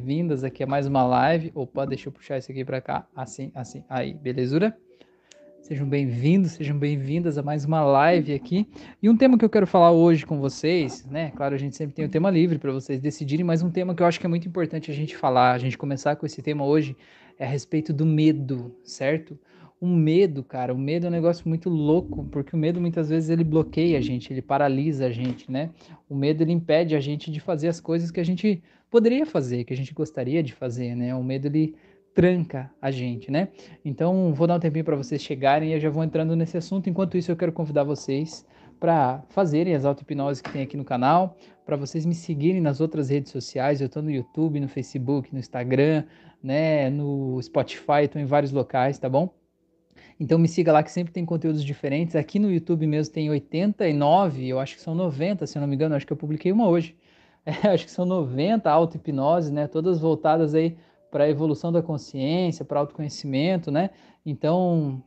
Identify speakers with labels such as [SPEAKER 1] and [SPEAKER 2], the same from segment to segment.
[SPEAKER 1] Vindas aqui a mais uma live. Opa, deixa eu puxar isso aqui para cá. Assim, assim. Aí, belezura? Sejam bem-vindos, sejam bem-vindas a mais uma live aqui. E um tema que eu quero falar hoje com vocês, né? Claro, a gente sempre tem o tema livre para vocês decidirem, mas um tema que eu acho que é muito importante a gente falar, a gente começar com esse tema hoje é a respeito do medo, certo? O medo, cara, o medo é um negócio muito louco, porque o medo muitas vezes ele bloqueia a gente, ele paralisa a gente, né? O medo ele impede a gente de fazer as coisas que a gente poderia fazer, que a gente gostaria de fazer, né? O medo ele tranca a gente, né? Então, vou dar um tempinho para vocês chegarem e eu já vou entrando nesse assunto. Enquanto isso, eu quero convidar vocês para fazerem as auto-hipnose que tem aqui no canal, para vocês me seguirem nas outras redes sociais. Eu estou no YouTube, no Facebook, no Instagram, né, no Spotify, estou em vários locais, tá bom? Então me siga lá que sempre tem conteúdos diferentes. Aqui no YouTube mesmo tem 89, eu acho que são 90, se eu não me engano, acho que eu publiquei uma hoje. É, acho que são 90 auto-hipnose, né? Todas voltadas aí para a evolução da consciência, para autoconhecimento, né? Então,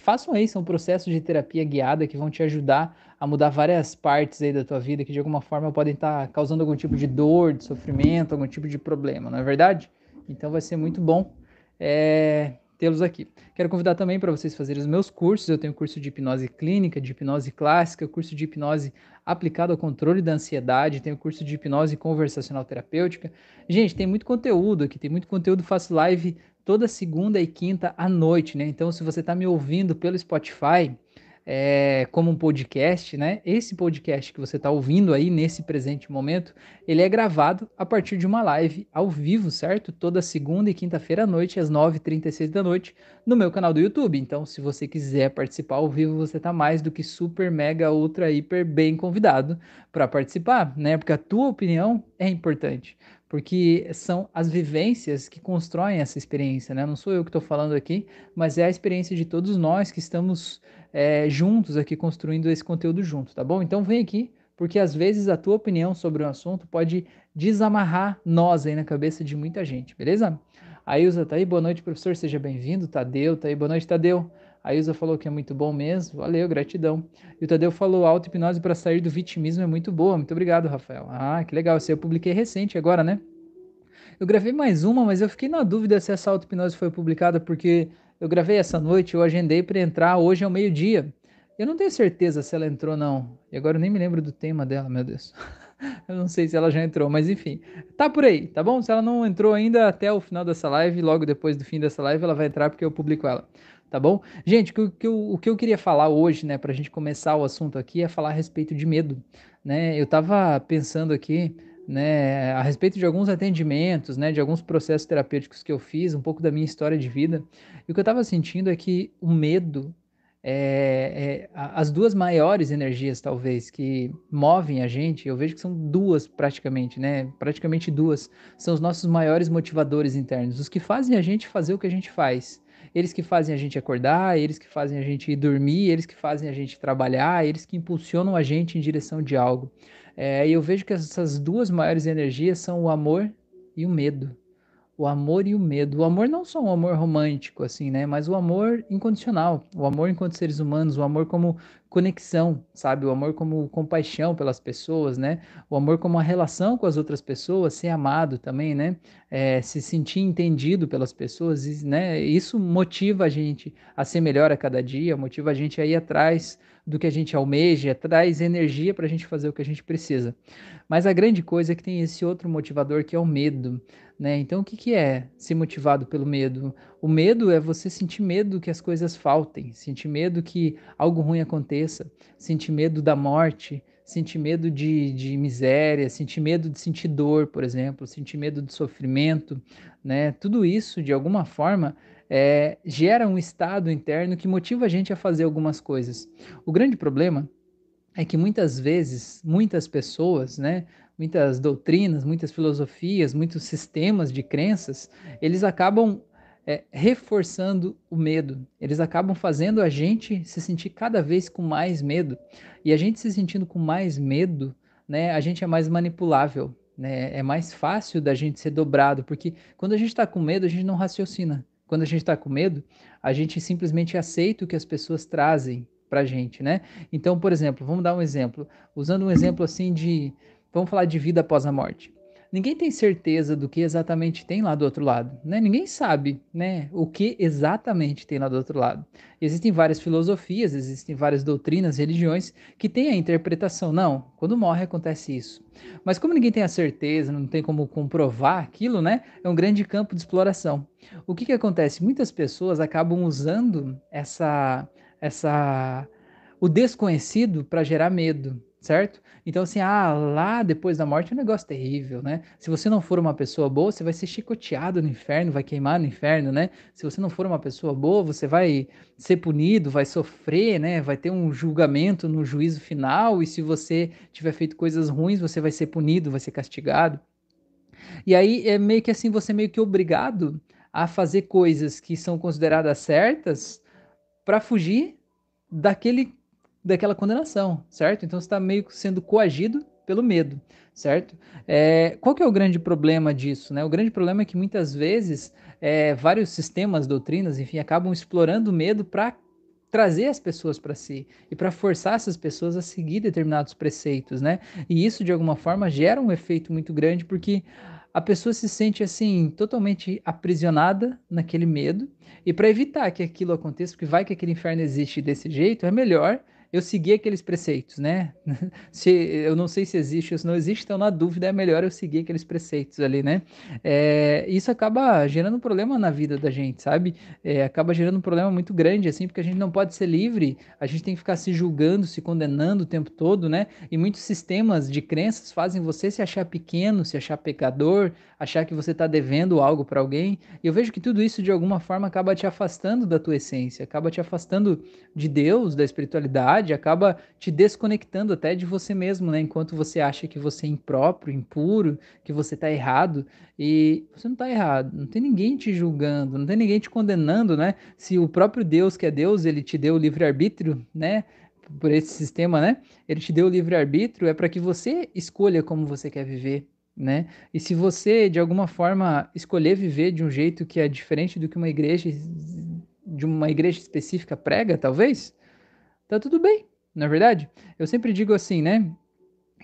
[SPEAKER 1] façam aí, são processos de terapia guiada que vão te ajudar a mudar várias partes aí da tua vida que de alguma forma podem estar tá causando algum tipo de dor, de sofrimento, algum tipo de problema, não é verdade? Então vai ser muito bom. É, tê-los aqui. Quero convidar também para vocês fazerem os meus cursos. Eu tenho curso de hipnose clínica, de hipnose clássica, curso de hipnose aplicado ao controle da ansiedade, tenho curso de hipnose conversacional terapêutica. Gente, tem muito conteúdo aqui, tem muito conteúdo. Faço live toda segunda e quinta à noite, né? Então, se você está me ouvindo pelo Spotify, é, como um podcast, né? Esse podcast que você está ouvindo aí nesse presente momento, ele é gravado a partir de uma live ao vivo, certo? Toda segunda e quinta-feira à noite, às 9h36 da noite, no meu canal do YouTube. Então, se você quiser participar ao vivo, você está mais do que super, mega, ultra, hiper bem convidado para participar, né? Porque a tua opinião é importante porque são as vivências que constroem essa experiência, né? Não sou eu que estou falando aqui, mas é a experiência de todos nós que estamos é, juntos aqui construindo esse conteúdo junto, tá bom? Então vem aqui, porque às vezes a tua opinião sobre um assunto pode desamarrar nós aí na cabeça de muita gente, beleza? A Ilza tá aí, boa noite, professor, seja bem-vindo. Tadeu tá aí, boa noite, Tadeu. A Ilza falou que é muito bom mesmo, valeu, gratidão. E o Tadeu falou, auto-hipnose para sair do vitimismo é muito boa, muito obrigado, Rafael. Ah, que legal, você eu publiquei recente agora, né? Eu gravei mais uma, mas eu fiquei na dúvida se essa auto-hipnose foi publicada, porque eu gravei essa noite, eu agendei para entrar hoje ao meio-dia. Eu não tenho certeza se ela entrou não. E agora eu nem me lembro do tema dela, meu Deus. eu não sei se ela já entrou, mas enfim. Tá por aí, tá bom? Se ela não entrou ainda até o final dessa live, logo depois do fim dessa live, ela vai entrar porque eu publico ela tá bom? Gente, o que, eu, o que eu queria falar hoje, né, para a gente começar o assunto aqui, é falar a respeito de medo, né? Eu estava pensando aqui, né, a respeito de alguns atendimentos, né, de alguns processos terapêuticos que eu fiz, um pouco da minha história de vida, e o que eu estava sentindo é que o medo é, é, as duas maiores energias, talvez, que movem a gente, eu vejo que são duas praticamente, né? Praticamente duas, são os nossos maiores motivadores internos, os que fazem a gente fazer o que a gente faz eles que fazem a gente acordar, eles que fazem a gente dormir, eles que fazem a gente trabalhar, eles que impulsionam a gente em direção de algo. É, e eu vejo que essas duas maiores energias são o amor e o medo o amor e o medo. O amor não só um amor romântico, assim, né? Mas o amor incondicional, o amor enquanto seres humanos, o amor como conexão, sabe? O amor como compaixão pelas pessoas, né? O amor como uma relação com as outras pessoas, ser amado também, né? É, se sentir entendido pelas pessoas, né? Isso motiva a gente a ser melhor a cada dia, motiva a gente a ir atrás do que a gente almeja, traz energia para a gente fazer o que a gente precisa. Mas a grande coisa é que tem esse outro motivador que é o medo. Né? Então, o que, que é ser motivado pelo medo? O medo é você sentir medo que as coisas faltem, sentir medo que algo ruim aconteça, sentir medo da morte, sentir medo de, de miséria, sentir medo de sentir dor, por exemplo, sentir medo de sofrimento. Né? Tudo isso, de alguma forma, é, gera um estado interno que motiva a gente a fazer algumas coisas. O grande problema é que muitas vezes, muitas pessoas, né, muitas doutrinas, muitas filosofias, muitos sistemas de crenças, eles acabam é, reforçando o medo. Eles acabam fazendo a gente se sentir cada vez com mais medo. E a gente se sentindo com mais medo, né, a gente é mais manipulável. Né? É mais fácil da gente ser dobrado, porque quando a gente está com medo, a gente não raciocina. Quando a gente está com medo, a gente simplesmente aceita o que as pessoas trazem para gente, né? Então, por exemplo, vamos dar um exemplo. Usando um exemplo assim de Vamos falar de vida após a morte. Ninguém tem certeza do que exatamente tem lá do outro lado, né? Ninguém sabe, né, o que exatamente tem lá do outro lado. Existem várias filosofias, existem várias doutrinas, religiões que têm a interpretação, não, quando morre acontece isso. Mas como ninguém tem a certeza, não tem como comprovar aquilo, né? É um grande campo de exploração. O que que acontece? Muitas pessoas acabam usando essa essa o desconhecido para gerar medo, certo? Então, assim, ah, lá depois da morte é um negócio terrível, né? Se você não for uma pessoa boa, você vai ser chicoteado no inferno, vai queimar no inferno, né? Se você não for uma pessoa boa, você vai ser punido, vai sofrer, né? Vai ter um julgamento no juízo final, e se você tiver feito coisas ruins, você vai ser punido, vai ser castigado. E aí é meio que assim, você é meio que obrigado a fazer coisas que são consideradas certas para fugir daquele daquela condenação, certo? Então você está meio sendo coagido pelo medo, certo? É, qual que é o grande problema disso? Né? O grande problema é que muitas vezes é, vários sistemas, doutrinas, enfim, acabam explorando o medo para trazer as pessoas para si e para forçar essas pessoas a seguir determinados preceitos, né? E isso de alguma forma gera um efeito muito grande porque a pessoa se sente assim totalmente aprisionada naquele medo e para evitar que aquilo aconteça, porque vai que aquele inferno existe desse jeito, é melhor eu seguir aqueles preceitos, né? se, eu não sei se existe ou se não existe, então na dúvida é melhor eu seguir aqueles preceitos ali, né? É, isso acaba gerando um problema na vida da gente, sabe? É, acaba gerando um problema muito grande, assim, porque a gente não pode ser livre, a gente tem que ficar se julgando, se condenando o tempo todo, né? E muitos sistemas de crenças fazem você se achar pequeno, se achar pecador, achar que você está devendo algo para alguém. E eu vejo que tudo isso, de alguma forma, acaba te afastando da tua essência, acaba te afastando de Deus, da espiritualidade acaba te desconectando até de você mesmo, né? Enquanto você acha que você é impróprio, impuro, que você está errado, e você não está errado, não tem ninguém te julgando, não tem ninguém te condenando, né? Se o próprio Deus, que é Deus, ele te deu o livre-arbítrio, né? Por esse sistema, né? Ele te deu o livre-arbítrio, é para que você escolha como você quer viver, né? E se você, de alguma forma, escolher viver de um jeito que é diferente do que uma igreja de uma igreja específica prega, talvez, tá tudo bem, na é verdade. Eu sempre digo assim, né?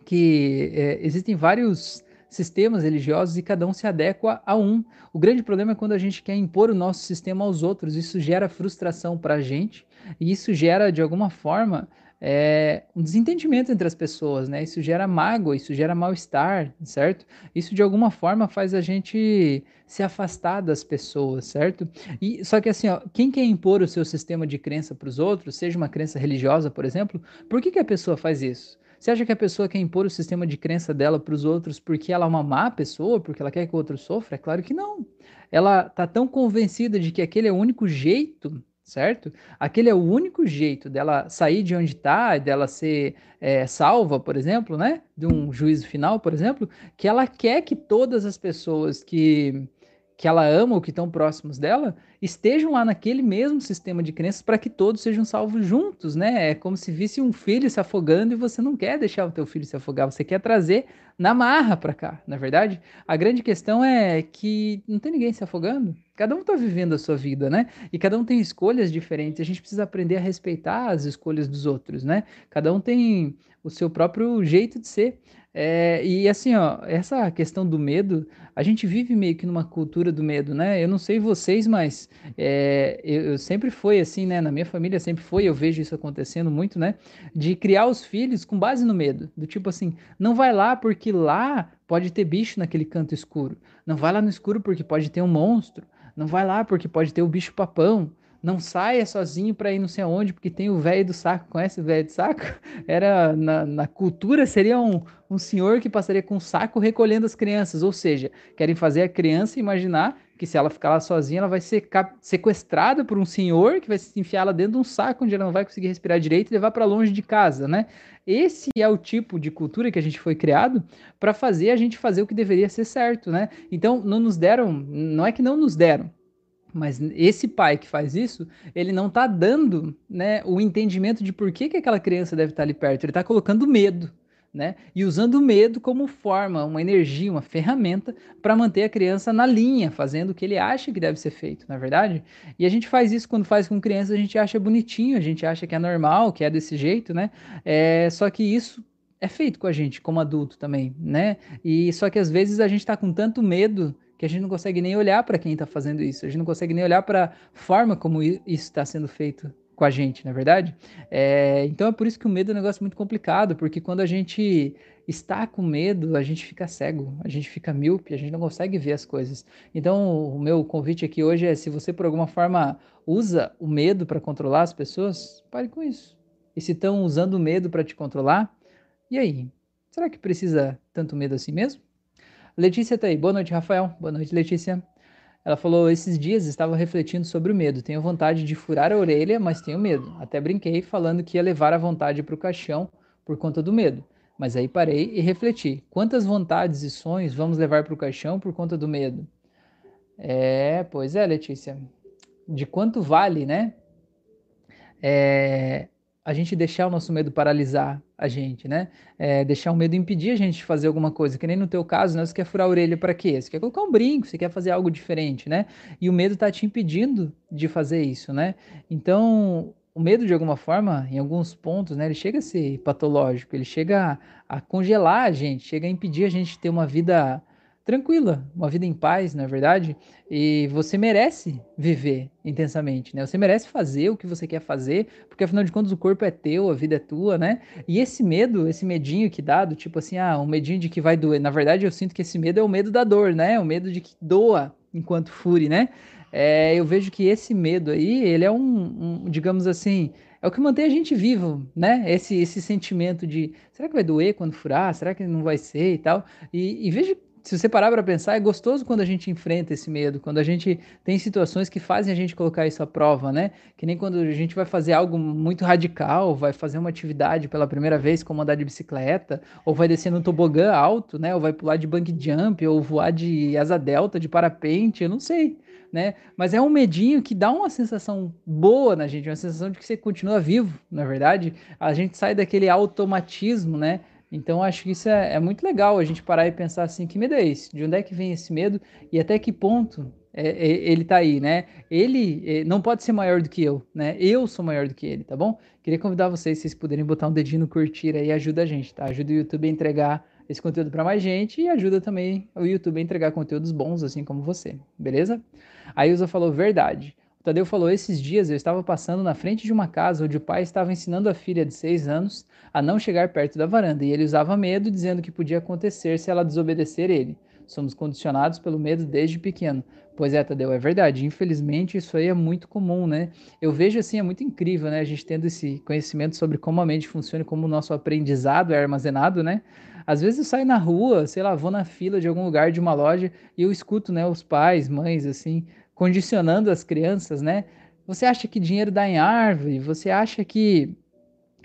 [SPEAKER 1] Que é, existem vários sistemas religiosos e cada um se adequa a um. O grande problema é quando a gente quer impor o nosso sistema aos outros. Isso gera frustração para a gente e isso gera, de alguma forma, é, um desentendimento entre as pessoas, né? Isso gera mágoa, isso gera mal-estar, certo? Isso de alguma forma faz a gente se afastar das pessoas, certo? E só que assim, ó, quem quer impor o seu sistema de crença para os outros, seja uma crença religiosa, por exemplo, por que, que a pessoa faz isso? Você acha que a pessoa quer impor o sistema de crença dela para os outros porque ela é uma má pessoa, porque ela quer que o outro sofra? É claro que não. Ela está tão convencida de que aquele é o único jeito certo? Aquele é o único jeito dela sair de onde está, dela ser é, salva, por exemplo, né? De um juízo final, por exemplo, que ela quer que todas as pessoas que que ela ama ou que estão próximos dela estejam lá naquele mesmo sistema de crenças para que todos sejam salvos juntos, né? É como se visse um filho se afogando e você não quer deixar o teu filho se afogar, você quer trazer na marra para cá, na é verdade? A grande questão é que não tem ninguém se afogando. Cada um está vivendo a sua vida, né? E cada um tem escolhas diferentes. A gente precisa aprender a respeitar as escolhas dos outros, né? Cada um tem o seu próprio jeito de ser. É, e assim, ó, essa questão do medo, a gente vive meio que numa cultura do medo, né? Eu não sei vocês, mas é, eu, eu, sempre foi assim, né? Na minha família sempre foi, eu vejo isso acontecendo muito, né? De criar os filhos com base no medo. Do tipo assim, não vai lá porque lá pode ter bicho naquele canto escuro. Não vai lá no escuro porque pode ter um monstro. Não vai lá porque pode ter o bicho papão não saia sozinho para ir não sei aonde, porque tem o velho do saco. Conhece o velho do saco? Era na, na cultura seria um, um senhor que passaria com um saco recolhendo as crianças, ou seja, querem fazer a criança imaginar que se ela ficar lá sozinha, ela vai ser sequestrada por um senhor que vai se enfiar lá dentro de um saco onde ela não vai conseguir respirar direito e levar para longe de casa, né? Esse é o tipo de cultura que a gente foi criado para fazer a gente fazer o que deveria ser certo, né? Então, não nos deram, não é que não nos deram, mas esse pai que faz isso, ele não está dando né, o entendimento de por que, que aquela criança deve estar ali perto. Ele está colocando medo. Né? E usando o medo como forma, uma energia, uma ferramenta para manter a criança na linha, fazendo o que ele acha que deve ser feito, na é verdade? E a gente faz isso quando faz com crianças, a gente acha bonitinho, a gente acha que é normal, que é desse jeito, né? É, só que isso é feito com a gente como adulto também, né? E só que às vezes a gente está com tanto medo que a gente não consegue nem olhar para quem está fazendo isso, a gente não consegue nem olhar para a forma como isso está sendo feito com a gente, na é verdade? É, então é por isso que o medo é um negócio muito complicado, porque quando a gente está com medo, a gente fica cego, a gente fica míope, a gente não consegue ver as coisas. Então o meu convite aqui hoje é: se você por alguma forma usa o medo para controlar as pessoas, pare com isso. E se estão usando o medo para te controlar, e aí? Será que precisa tanto medo assim mesmo? Letícia tá aí. Boa noite, Rafael. Boa noite, Letícia. Ela falou: esses dias estava refletindo sobre o medo. Tenho vontade de furar a orelha, mas tenho medo. Até brinquei falando que ia levar a vontade para o caixão por conta do medo. Mas aí parei e refleti: quantas vontades e sonhos vamos levar para o caixão por conta do medo? É, pois é, Letícia. De quanto vale, né? É, a gente deixar o nosso medo paralisar a gente, né? É, deixar o medo impedir a gente de fazer alguma coisa, que nem no teu caso, né? Você quer furar a orelha para quê? Você quer colocar um brinco, você quer fazer algo diferente, né? E o medo tá te impedindo de fazer isso, né? Então, o medo, de alguma forma, em alguns pontos, né? Ele chega a ser patológico, ele chega a, a congelar a gente, chega a impedir a gente de ter uma vida tranquila, uma vida em paz, na é verdade, e você merece viver intensamente, né? Você merece fazer o que você quer fazer, porque afinal de contas o corpo é teu, a vida é tua, né? E esse medo, esse medinho que dá, do tipo assim, ah, um medinho de que vai doer. Na verdade, eu sinto que esse medo é o medo da dor, né? O medo de que doa enquanto fure, né? É, eu vejo que esse medo aí, ele é um, um, digamos assim, é o que mantém a gente vivo, né? Esse, esse sentimento de será que vai doer quando furar? Será que não vai ser e tal? E, e vejo se você parar para pensar, é gostoso quando a gente enfrenta esse medo, quando a gente tem situações que fazem a gente colocar isso à prova, né? Que nem quando a gente vai fazer algo muito radical, vai fazer uma atividade pela primeira vez, como andar de bicicleta, ou vai descer num tobogã alto, né? Ou vai pular de bungee jump, ou voar de asa delta, de parapente, eu não sei, né? Mas é um medinho que dá uma sensação boa na gente, uma sensação de que você continua vivo, na verdade. A gente sai daquele automatismo, né? Então acho que isso é, é, muito legal a gente parar e pensar assim, que medo é esse? De onde é que vem esse medo e até que ponto é, é, ele tá aí, né? Ele é, não pode ser maior do que eu, né? Eu sou maior do que ele, tá bom? Queria convidar vocês, se vocês puderem botar um dedinho no curtir aí, ajuda a gente, tá? Ajuda o YouTube a entregar esse conteúdo para mais gente e ajuda também o YouTube a entregar conteúdos bons, assim como você, beleza? A Ilza falou verdade. Tadeu falou: esses dias eu estava passando na frente de uma casa onde o pai estava ensinando a filha de seis anos a não chegar perto da varanda e ele usava medo, dizendo que podia acontecer se ela desobedecer ele. Somos condicionados pelo medo desde pequeno. Pois é, Tadeu, é verdade. Infelizmente, isso aí é muito comum, né? Eu vejo assim, é muito incrível, né? A gente tendo esse conhecimento sobre como a mente funciona e como o nosso aprendizado é armazenado, né? Às vezes eu saio na rua, sei lá, vou na fila de algum lugar de uma loja e eu escuto, né, os pais, mães, assim, condicionando as crianças, né? Você acha que dinheiro dá em árvore? Você acha que,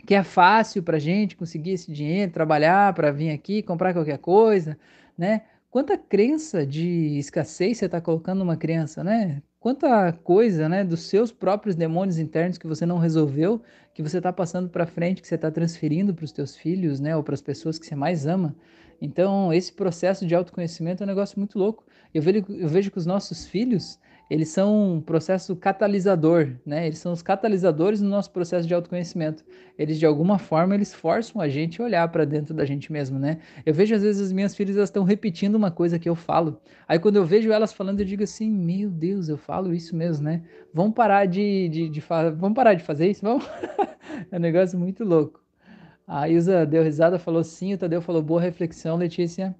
[SPEAKER 1] que é fácil para gente conseguir esse dinheiro, trabalhar para vir aqui, comprar qualquer coisa, né? Quanta crença de escassez você está colocando numa criança, né? Quanta coisa, né, dos seus próprios demônios internos que você não resolveu, que você está passando para frente, que você está transferindo para os teus filhos, né, ou para as pessoas que você mais ama. Então, esse processo de autoconhecimento é um negócio muito louco. Eu vejo, eu vejo que os nossos filhos, eles são um processo catalisador, né? Eles são os catalisadores no nosso processo de autoconhecimento. Eles de alguma forma eles forçam a gente a olhar para dentro da gente mesmo, né? Eu vejo às vezes as minhas filhas elas estão repetindo uma coisa que eu falo. Aí quando eu vejo elas falando eu digo assim, meu Deus, eu falo isso mesmo, né? Vamos parar de, de, de vamos parar de fazer isso, vamos? é um negócio muito louco. A Ilza deu risada, falou sim, o Tadeu falou boa reflexão, Letícia.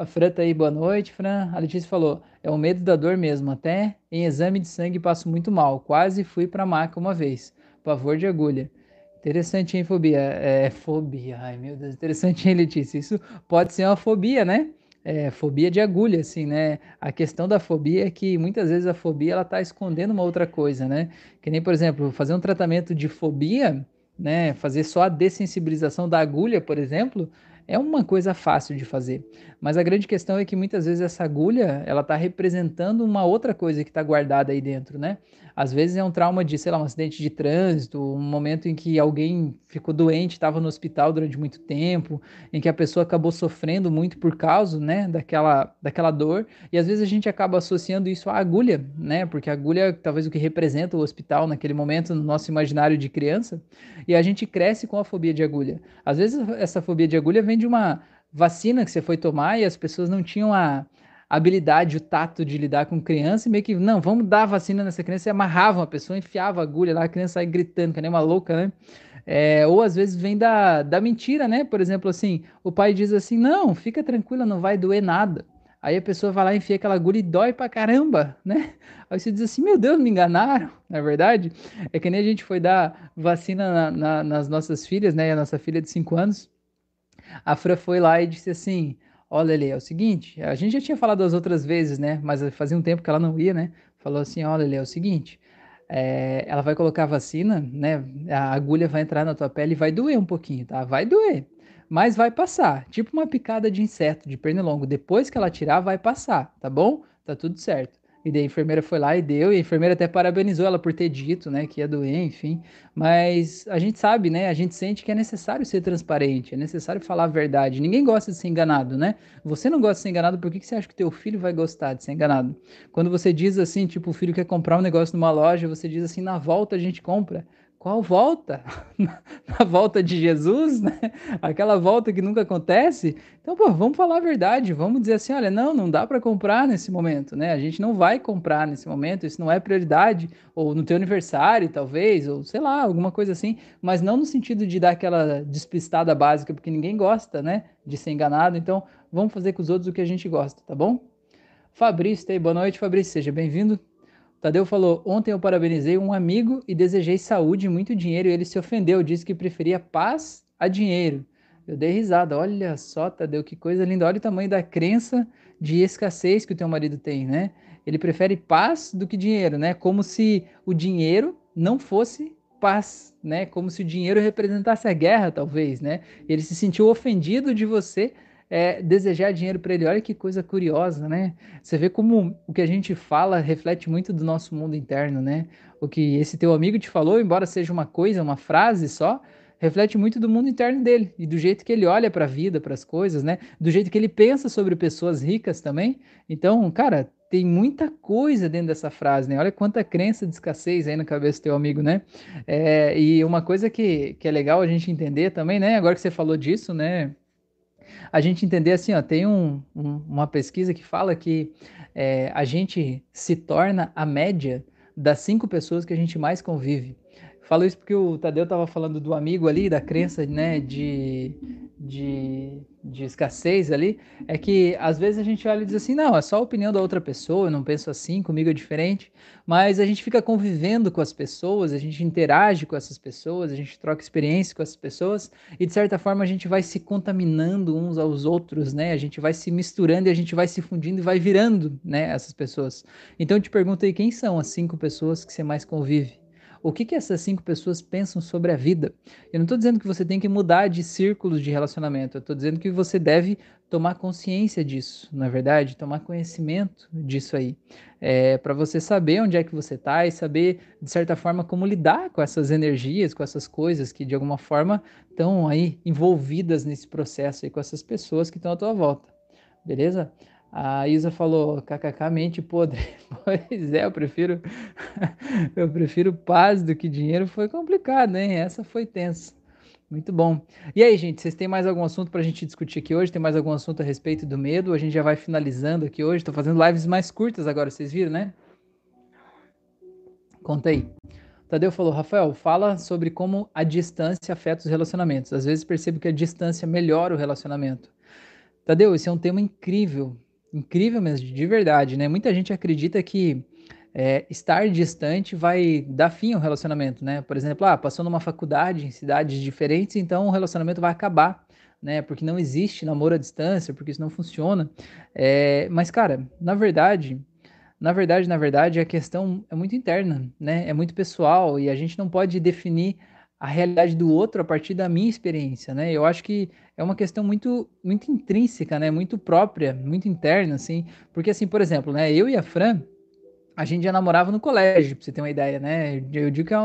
[SPEAKER 1] A Fran tá aí, boa noite, Fran. A Letícia falou: é o medo da dor mesmo. Até em exame de sangue passo muito mal. Quase fui pra maca uma vez. Pavor de agulha. Interessante, hein, fobia? É, fobia. Ai, meu Deus, interessante, hein, Letícia? Isso pode ser uma fobia, né? É, fobia de agulha, assim, né? A questão da fobia é que muitas vezes a fobia ela tá escondendo uma outra coisa, né? Que nem, por exemplo, fazer um tratamento de fobia, né? Fazer só a dessensibilização da agulha, por exemplo, é uma coisa fácil de fazer. Mas a grande questão é que muitas vezes essa agulha, ela está representando uma outra coisa que está guardada aí dentro, né? Às vezes é um trauma de, sei lá, um acidente de trânsito, um momento em que alguém ficou doente, estava no hospital durante muito tempo, em que a pessoa acabou sofrendo muito por causa, né, daquela, daquela dor. E às vezes a gente acaba associando isso à agulha, né? Porque a agulha talvez o que representa o hospital naquele momento no nosso imaginário de criança, e a gente cresce com a fobia de agulha. Às vezes essa fobia de agulha vem de uma vacina que você foi tomar e as pessoas não tinham a habilidade, o tato de lidar com criança e meio que, não, vamos dar vacina nessa criança e amarravam a pessoa, enfiava a agulha lá, a criança sai gritando, que nem uma louca, né? É, ou às vezes vem da, da mentira, né? Por exemplo, assim, o pai diz assim, não, fica tranquila, não vai doer nada. Aí a pessoa vai lá, enfia aquela agulha e dói pra caramba, né? Aí você diz assim, meu Deus, me enganaram, na é verdade. É que nem a gente foi dar vacina na, na, nas nossas filhas, né? A nossa filha de 5 anos. A Fran foi lá e disse assim, Olha, Lele, é o seguinte, a gente já tinha falado as outras vezes, né? Mas fazia um tempo que ela não ia, né? Falou assim, olha, Lele, é o seguinte, é, ela vai colocar a vacina, né? A agulha vai entrar na tua pele e vai doer um pouquinho, tá? Vai doer, mas vai passar. Tipo uma picada de inseto, de pernilongo. Depois que ela tirar, vai passar, tá bom? Tá tudo certo. E daí a enfermeira foi lá e deu, e a enfermeira até parabenizou ela por ter dito, né, que ia doer, enfim. Mas a gente sabe, né, a gente sente que é necessário ser transparente, é necessário falar a verdade. Ninguém gosta de ser enganado, né? Você não gosta de ser enganado, por que, que você acha que teu filho vai gostar de ser enganado? Quando você diz assim, tipo, o filho quer comprar um negócio numa loja, você diz assim, na volta a gente compra. Qual volta? Na volta de Jesus, né? Aquela volta que nunca acontece. Então, pô, vamos falar a verdade. Vamos dizer assim, olha, não, não dá para comprar nesse momento, né? A gente não vai comprar nesse momento. Isso não é prioridade. Ou no teu aniversário, talvez, ou sei lá, alguma coisa assim. Mas não no sentido de dar aquela despistada básica, porque ninguém gosta, né? De ser enganado. Então, vamos fazer com os outros o que a gente gosta, tá bom? Fabrício, aí, boa noite, Fabrício. Seja bem-vindo. Tadeu falou: Ontem eu parabenizei um amigo e desejei saúde e muito dinheiro e ele se ofendeu, disse que preferia paz a dinheiro. Eu dei risada. Olha só, Tadeu, que coisa linda. Olha o tamanho da crença de escassez que o teu marido tem, né? Ele prefere paz do que dinheiro, né? Como se o dinheiro não fosse paz, né? Como se o dinheiro representasse a guerra, talvez, né? Ele se sentiu ofendido de você é, desejar dinheiro para ele. Olha que coisa curiosa, né? Você vê como o que a gente fala reflete muito do nosso mundo interno, né? O que esse teu amigo te falou, embora seja uma coisa, uma frase só, reflete muito do mundo interno dele e do jeito que ele olha para a vida, para as coisas, né? Do jeito que ele pensa sobre pessoas ricas também. Então, cara, tem muita coisa dentro dessa frase, né? Olha quanta crença de escassez aí na cabeça do teu amigo, né? É, e uma coisa que, que é legal a gente entender também, né? Agora que você falou disso, né? A gente entender assim, ó, tem um, um, uma pesquisa que fala que é, a gente se torna a média das cinco pessoas que a gente mais convive. Falo isso porque o Tadeu estava falando do amigo ali, da crença né, de, de, de escassez ali, é que às vezes a gente olha e diz assim, não, é só a opinião da outra pessoa, eu não penso assim, comigo é diferente, mas a gente fica convivendo com as pessoas, a gente interage com essas pessoas, a gente troca experiência com essas pessoas, e de certa forma a gente vai se contaminando uns aos outros, né, a gente vai se misturando e a gente vai se fundindo e vai virando, né, essas pessoas. Então eu te pergunto aí, quem são as cinco pessoas que você mais convive? O que, que essas cinco pessoas pensam sobre a vida. Eu não estou dizendo que você tem que mudar de círculos de relacionamento, eu estou dizendo que você deve tomar consciência disso, na é verdade, tomar conhecimento disso aí, é, para você saber onde é que você está e saber, de certa forma, como lidar com essas energias, com essas coisas que, de alguma forma, estão aí envolvidas nesse processo aí com essas pessoas que estão à tua volta. Beleza? A Isa falou, kkk, mente podre. Pois é, eu prefiro eu prefiro paz do que dinheiro. Foi complicado, hein? Essa foi tensa. Muito bom. E aí, gente, vocês têm mais algum assunto para a gente discutir aqui hoje? Tem mais algum assunto a respeito do medo? A gente já vai finalizando aqui hoje. Estou fazendo lives mais curtas agora, vocês viram, né? Conta aí. Tadeu falou, Rafael, fala sobre como a distância afeta os relacionamentos. Às vezes percebo que a distância melhora o relacionamento. Tadeu, esse é um tema incrível incrível mesmo, de verdade, né? Muita gente acredita que é, estar distante vai dar fim ao relacionamento, né? Por exemplo, ah, passou numa faculdade em cidades diferentes, então o relacionamento vai acabar, né? Porque não existe namoro à distância, porque isso não funciona. É, mas, cara, na verdade, na verdade, na verdade, a questão é muito interna, né? É muito pessoal e a gente não pode definir a realidade do outro a partir da minha experiência, né? Eu acho que é uma questão muito, muito intrínseca, né? Muito própria, muito interna, assim. Porque, assim, por exemplo, né? Eu e a Fran, a gente já namorava no colégio, pra você ter uma ideia, né? Eu digo que é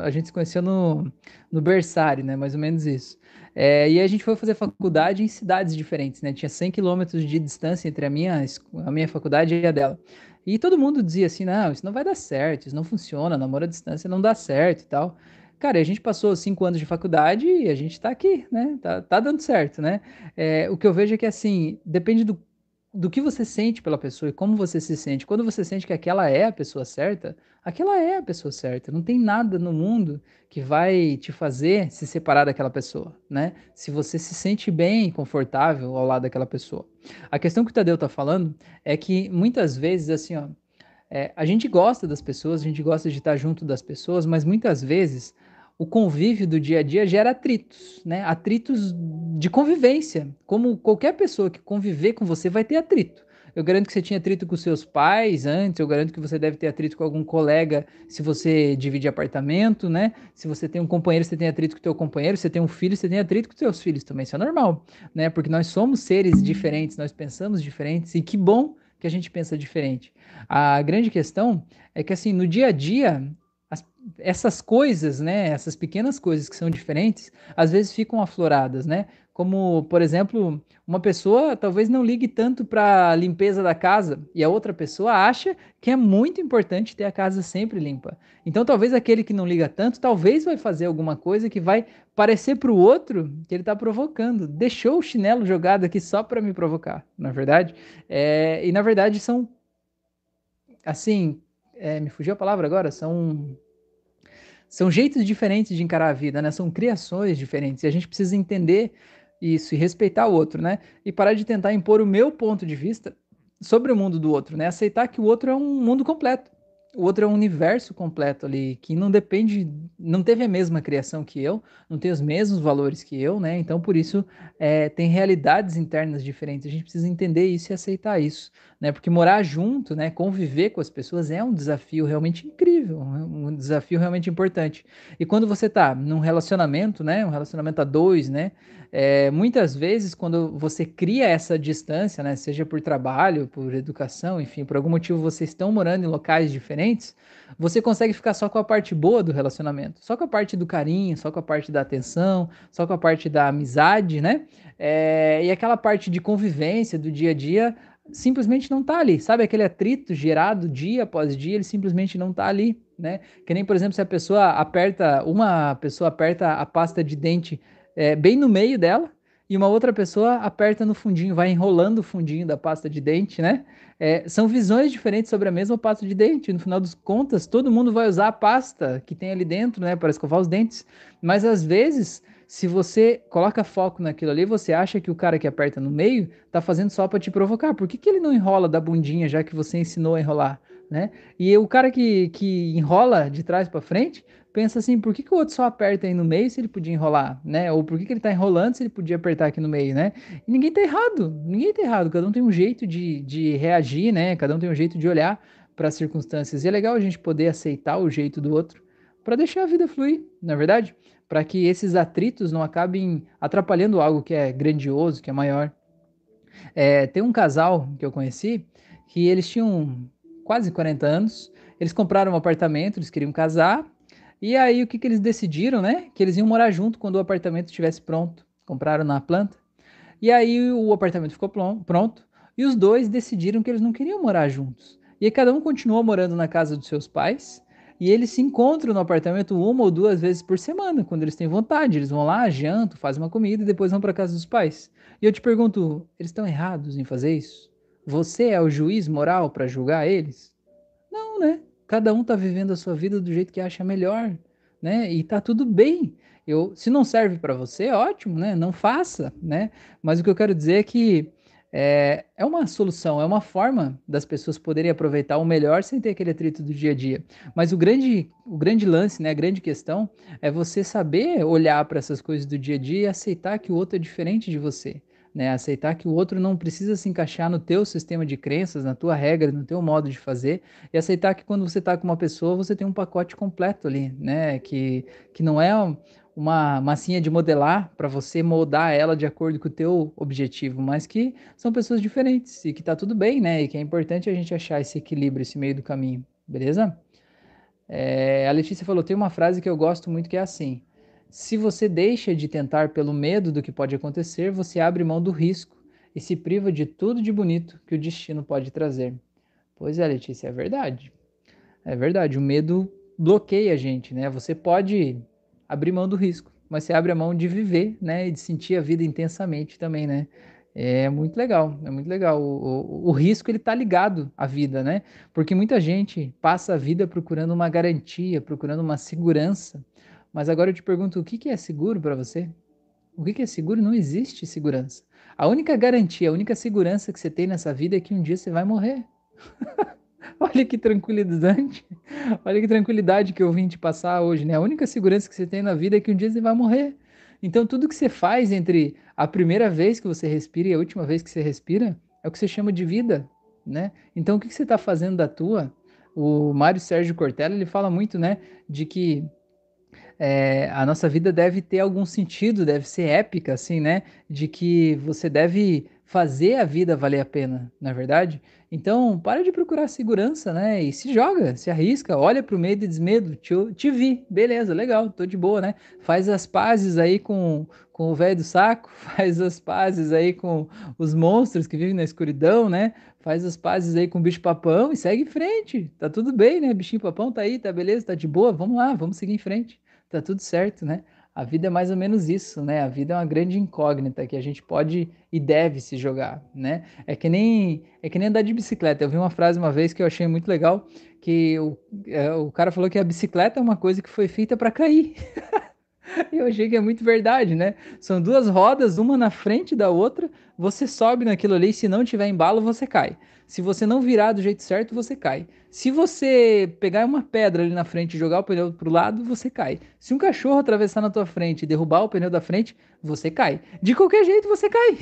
[SPEAKER 1] a gente se conheceu no, no berçário, né? Mais ou menos isso. É, e a gente foi fazer faculdade em cidades diferentes, né? Tinha 100 quilômetros de distância entre a minha, a minha faculdade e a dela. E todo mundo dizia assim, não, isso não vai dar certo, isso não funciona, namoro à distância não dá certo e tal. Cara, a gente passou cinco anos de faculdade e a gente tá aqui, né? Tá, tá dando certo, né? É, o que eu vejo é que, assim, depende do do que você sente pela pessoa e como você se sente. Quando você sente que aquela é a pessoa certa, aquela é a pessoa certa. Não tem nada no mundo que vai te fazer se separar daquela pessoa, né? Se você se sente bem, confortável ao lado daquela pessoa. A questão que o Tadeu tá falando é que muitas vezes, assim, ó, é, a gente gosta das pessoas, a gente gosta de estar junto das pessoas, mas muitas vezes o convívio do dia a dia gera atritos, né? Atritos de convivência. Como qualquer pessoa que conviver com você vai ter atrito. Eu garanto que você tinha atrito com seus pais antes, eu garanto que você deve ter atrito com algum colega se você divide apartamento, né? Se você tem um companheiro, você tem atrito com o teu companheiro, se você tem um filho, você tem atrito com seus filhos também, isso é normal, né? Porque nós somos seres diferentes, nós pensamos diferentes e que bom que a gente pensa diferente. A grande questão é que assim, no dia a dia, essas coisas, né, essas pequenas coisas que são diferentes, às vezes ficam afloradas, né? Como, por exemplo, uma pessoa talvez não ligue tanto para a limpeza da casa e a outra pessoa acha que é muito importante ter a casa sempre limpa. Então, talvez aquele que não liga tanto, talvez vai fazer alguma coisa que vai parecer para o outro que ele está provocando. Deixou o chinelo jogado aqui só para me provocar, na verdade. É, e na verdade são, assim, é, me fugiu a palavra agora, são são jeitos diferentes de encarar a vida, né? São criações diferentes. E a gente precisa entender isso e respeitar o outro, né? E parar de tentar impor o meu ponto de vista sobre o mundo do outro, né? Aceitar que o outro é um mundo completo o outro é um universo completo ali, que não depende, não teve a mesma criação que eu, não tem os mesmos valores que eu, né? Então, por isso, é, tem realidades internas diferentes. A gente precisa entender isso e aceitar isso, né? Porque morar junto, né? Conviver com as pessoas é um desafio realmente incrível, um desafio realmente importante. E quando você tá num relacionamento, né? Um relacionamento a dois, né? É, muitas vezes, quando você cria essa distância, né? Seja por trabalho, por educação, enfim, por algum motivo vocês estão morando em locais diferentes você consegue ficar só com a parte boa do relacionamento, só com a parte do carinho, só com a parte da atenção, só com a parte da amizade, né? É, e aquela parte de convivência do dia a dia simplesmente não tá ali, sabe? Aquele atrito gerado dia após dia, ele simplesmente não tá ali, né? Que nem, por exemplo, se a pessoa aperta, uma pessoa aperta a pasta de dente é, bem no meio dela, e uma outra pessoa aperta no fundinho, vai enrolando o fundinho da pasta de dente, né? É, são visões diferentes sobre a mesma pasta de dente. No final dos contas, todo mundo vai usar a pasta que tem ali dentro, né, para escovar os dentes. Mas às vezes, se você coloca foco naquilo ali, você acha que o cara que aperta no meio tá fazendo só para te provocar. Por que, que ele não enrola da bundinha, já que você ensinou a enrolar? Né? E o cara que, que enrola de trás para frente pensa assim, por que, que o outro só aperta aí no meio se ele podia enrolar, né? Ou por que, que ele tá enrolando se ele podia apertar aqui no meio, né? E ninguém tá errado, ninguém tá errado, cada um tem um jeito de, de reagir, né? Cada um tem um jeito de olhar para as circunstâncias. E é legal a gente poder aceitar o jeito do outro para deixar a vida fluir, na é verdade? Para que esses atritos não acabem atrapalhando algo que é grandioso, que é maior. É, tem um casal que eu conheci que eles tinham quase 40 anos, eles compraram um apartamento, eles queriam casar, e aí o que, que eles decidiram, né? Que eles iam morar junto quando o apartamento estivesse pronto. Compraram na planta. E aí o apartamento ficou pronto. E os dois decidiram que eles não queriam morar juntos. E aí cada um continuou morando na casa dos seus pais. E eles se encontram no apartamento uma ou duas vezes por semana, quando eles têm vontade. Eles vão lá, jantam, fazem uma comida e depois vão para casa dos pais. E eu te pergunto, eles estão errados em fazer isso? Você é o juiz moral para julgar eles? Não, né? Cada um está vivendo a sua vida do jeito que acha melhor, né? E tá tudo bem. Eu, se não serve para você, ótimo, né? Não faça, né? Mas o que eu quero dizer é que é, é uma solução, é uma forma das pessoas poderem aproveitar o melhor sem ter aquele atrito do dia a dia. Mas o grande, o grande lance, né, a grande questão é você saber olhar para essas coisas do dia a dia e aceitar que o outro é diferente de você né? Aceitar que o outro não precisa se encaixar no teu sistema de crenças, na tua regra, no teu modo de fazer, e aceitar que quando você está com uma pessoa, você tem um pacote completo ali, né? Que, que não é uma massinha de modelar para você moldar ela de acordo com o teu objetivo, mas que são pessoas diferentes e que tá tudo bem, né? E que é importante a gente achar esse equilíbrio, esse meio do caminho, beleza? É, a Letícia falou, tem uma frase que eu gosto muito que é assim: se você deixa de tentar pelo medo do que pode acontecer, você abre mão do risco e se priva de tudo de bonito que o destino pode trazer. Pois é, Letícia, é verdade. É verdade, o medo bloqueia a gente, né? Você pode abrir mão do risco, mas você abre a mão de viver, né? E de sentir a vida intensamente também, né? É muito legal, é muito legal. O, o, o, risco ele tá ligado à vida, né? Porque muita gente passa a vida procurando uma garantia, procurando uma segurança. Mas agora eu te pergunto, o que, que é seguro para você? O que, que é seguro? Não existe segurança. A única garantia, a única segurança que você tem nessa vida é que um dia você vai morrer. Olha que tranquilidade. Olha que tranquilidade que eu vim te passar hoje, né? A única segurança que você tem na vida é que um dia você vai morrer. Então, tudo que você faz entre a primeira vez que você respira e a última vez que você respira é o que você chama de vida, né? Então, o que você está fazendo da tua? O Mário Sérgio Cortella, ele fala muito, né, de que é, a nossa vida deve ter algum sentido, deve ser épica, assim, né? De que você deve fazer a vida valer a pena, na é verdade? Então, para de procurar segurança, né? E se joga, se arrisca, olha para o medo e diz: medo, te, te vi, beleza, legal, tô de boa, né? Faz as pazes aí com, com o velho do saco, faz as pazes aí com os monstros que vivem na escuridão, né? Faz as pazes aí com o bicho papão e segue em frente. Tá tudo bem, né? Bichinho papão tá aí, tá beleza, tá de boa, vamos lá, vamos seguir em frente. Tá tudo certo, né? A vida é mais ou menos isso, né? A vida é uma grande incógnita que a gente pode e deve se jogar, né? É que nem é que nem andar de bicicleta. Eu vi uma frase uma vez que eu achei muito legal, que o, é, o cara falou que a bicicleta é uma coisa que foi feita para cair. Eu achei que é muito verdade, né? São duas rodas, uma na frente da outra, você sobe naquilo ali, se não tiver embalo, você cai. Se você não virar do jeito certo, você cai. Se você pegar uma pedra ali na frente e jogar o pneu pro lado, você cai. Se um cachorro atravessar na tua frente e derrubar o pneu da frente, você cai. De qualquer jeito, você cai.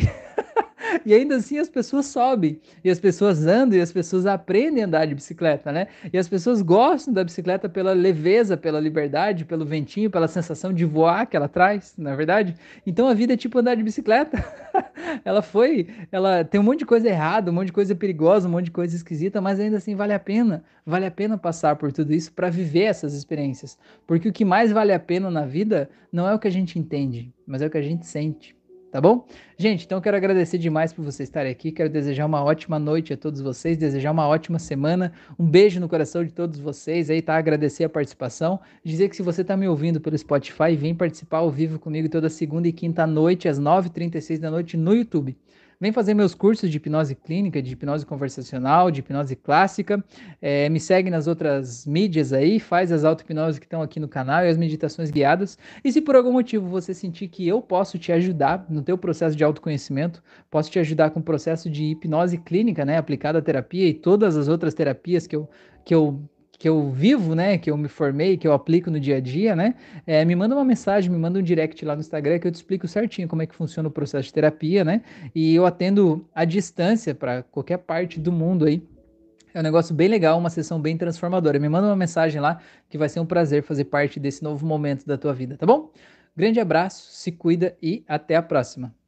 [SPEAKER 1] e ainda assim as pessoas sobem, e as pessoas andam, e as pessoas aprendem a andar de bicicleta, né? E as pessoas gostam da bicicleta pela leveza, pela liberdade, pelo ventinho, pela sensação de voar que ela traz, na é verdade. Então a vida é tipo andar de bicicleta. ela foi, ela tem um monte de coisa errada, um monte de coisa perigosa, um monte de coisa esquisita, mas ainda assim vale a pena, vale a pena passar por tudo isso para viver essas experiências, porque o que mais vale a pena na vida não é o que a gente entende, mas é o que a gente sente tá bom? Gente, então eu quero agradecer demais por vocês estarem aqui, quero desejar uma ótima noite a todos vocês, desejar uma ótima semana, um beijo no coração de todos vocês aí, tá? Agradecer a participação, dizer que se você tá me ouvindo pelo Spotify, vem participar ao vivo comigo toda segunda e quinta noite, às 9h36 da noite no YouTube. Vem fazer meus cursos de hipnose clínica, de hipnose conversacional, de hipnose clássica. É, me segue nas outras mídias aí, faz as auto-hipnoses que estão aqui no canal e as meditações guiadas. E se por algum motivo você sentir que eu posso te ajudar no teu processo de autoconhecimento, posso te ajudar com o processo de hipnose clínica, né, aplicada à terapia e todas as outras terapias que eu, que eu que eu vivo, né, que eu me formei, que eu aplico no dia a dia, né, é, me manda uma mensagem, me manda um direct lá no Instagram que eu te explico certinho como é que funciona o processo de terapia, né, e eu atendo à distância para qualquer parte do mundo aí. É um negócio bem legal, uma sessão bem transformadora. Me manda uma mensagem lá que vai ser um prazer fazer parte desse novo momento da tua vida, tá bom? Grande abraço, se cuida e até a próxima.